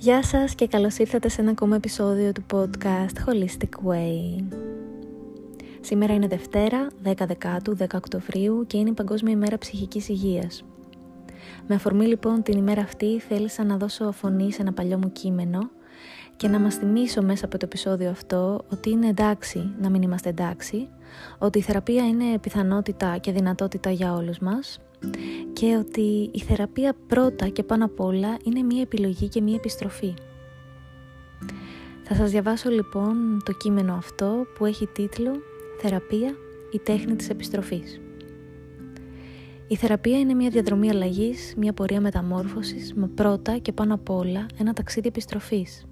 Γεια σας και καλώς ήρθατε σε ένα ακόμα επεισόδιο του podcast Holistic Way. Σήμερα είναι Δευτέρα, 10 Δεκάτου, 10 Οκτωβρίου και είναι η Παγκόσμια ημέρα ψυχικής υγείας. Με αφορμή λοιπόν την ημέρα αυτή θέλησα να δώσω φωνή σε ένα παλιό μου κείμενο και να μας θυμίσω μέσα από το επεισόδιο αυτό ότι είναι εντάξει να μην είμαστε εντάξει, ότι η θεραπεία είναι πιθανότητα και δυνατότητα για όλους μας και ότι η θεραπεία πρώτα και πάνω απ' όλα είναι μία επιλογή και μία επιστροφή. Θα σας διαβάσω λοιπόν το κείμενο αυτό που έχει τίτλο «Θεραπεία, η τέχνη της επιστροφής». Η θεραπεία είναι μια διαδρομή αλλαγής, μια πορεία μεταμόρφωσης, με πρώτα και πάνω απ' όλα ένα ταξίδι επιστροφής.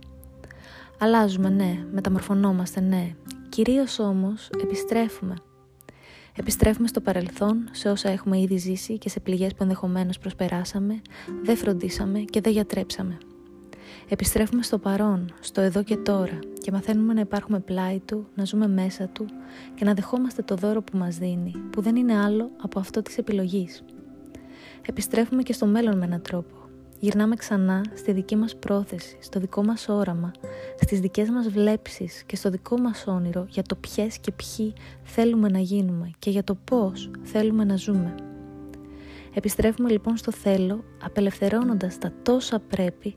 Αλλάζουμε, ναι, μεταμορφωνόμαστε, ναι. Κυρίως όμως επιστρέφουμε Επιστρέφουμε στο παρελθόν, σε όσα έχουμε ήδη ζήσει και σε πληγές που ενδεχομένως προσπεράσαμε, δεν φροντίσαμε και δεν γιατρέψαμε. Επιστρέφουμε στο παρόν, στο εδώ και τώρα και μαθαίνουμε να υπάρχουμε πλάι του, να ζούμε μέσα του και να δεχόμαστε το δώρο που μας δίνει, που δεν είναι άλλο από αυτό της επιλογής. Επιστρέφουμε και στο μέλλον με έναν τρόπο, Γυρνάμε ξανά στη δική μας πρόθεση, στο δικό μας όραμα, στις δικές μας βλέψεις και στο δικό μας όνειρο για το ποιες και ποιοι θέλουμε να γίνουμε και για το πώς θέλουμε να ζούμε. Επιστρέφουμε λοιπόν στο θέλω, απελευθερώνοντας τα τόσα πρέπει,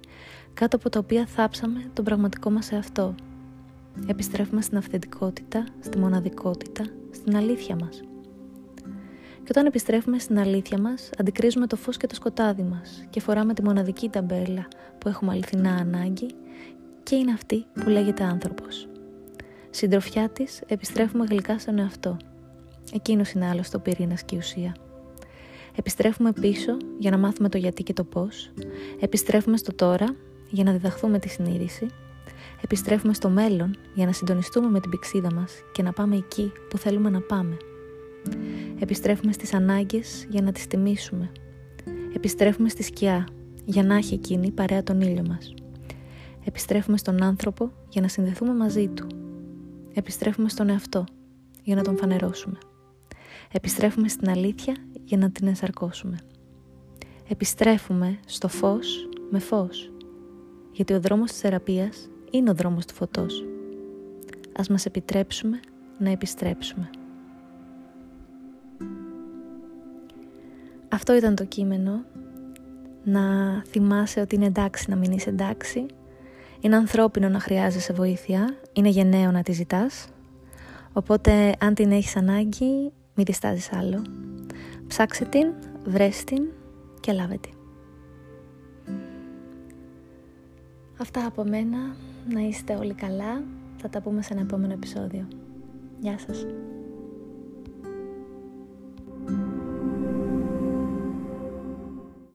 κάτω από τα οποία θάψαμε τον πραγματικό μας εαυτό. Επιστρέφουμε στην αυθεντικότητα, στη μοναδικότητα, στην αλήθεια μας. Και όταν επιστρέφουμε στην αλήθεια μας, αντικρίζουμε το φως και το σκοτάδι μας και φοράμε τη μοναδική ταμπέλα που έχουμε αληθινά ανάγκη και είναι αυτή που λέγεται άνθρωπος. Συντροφιά της επιστρέφουμε γλυκά στον εαυτό. Εκείνος είναι άλλος το πυρήνας και η ουσία. Επιστρέφουμε πίσω για να μάθουμε το γιατί και το πώς. Επιστρέφουμε στο τώρα για να διδαχθούμε τη συνείδηση. Επιστρέφουμε στο μέλλον για να συντονιστούμε με την πηξίδα μας και να πάμε εκεί που θέλουμε να πάμε. Επιστρέφουμε στις ανάγκες για να τις τιμήσουμε. Επιστρέφουμε στη σκιά για να έχει εκείνη παρέα τον ήλιο μας. Επιστρέφουμε στον άνθρωπο για να συνδεθούμε μαζί του. Επιστρέφουμε στον εαυτό για να τον φανερώσουμε. Επιστρέφουμε στην αλήθεια για να την ενσαρκώσουμε. Επιστρέφουμε στο φως με φως. Γιατί ο δρόμος της θεραπείας είναι ο δρόμος του φωτός. Ας μας επιτρέψουμε να επιστρέψουμε. Αυτό ήταν το κείμενο. Να θυμάσαι ότι είναι εντάξει να μην είσαι εντάξει. Είναι ανθρώπινο να χρειάζεσαι βοήθεια. Είναι γενναίο να τη ζητάς. Οπότε αν την έχεις ανάγκη, μην τη στάζεις άλλο. Ψάξε την, βρες την και λάβε την. Αυτά από μένα. Να είστε όλοι καλά. Θα τα πούμε σε ένα επόμενο επεισόδιο. Γεια σας.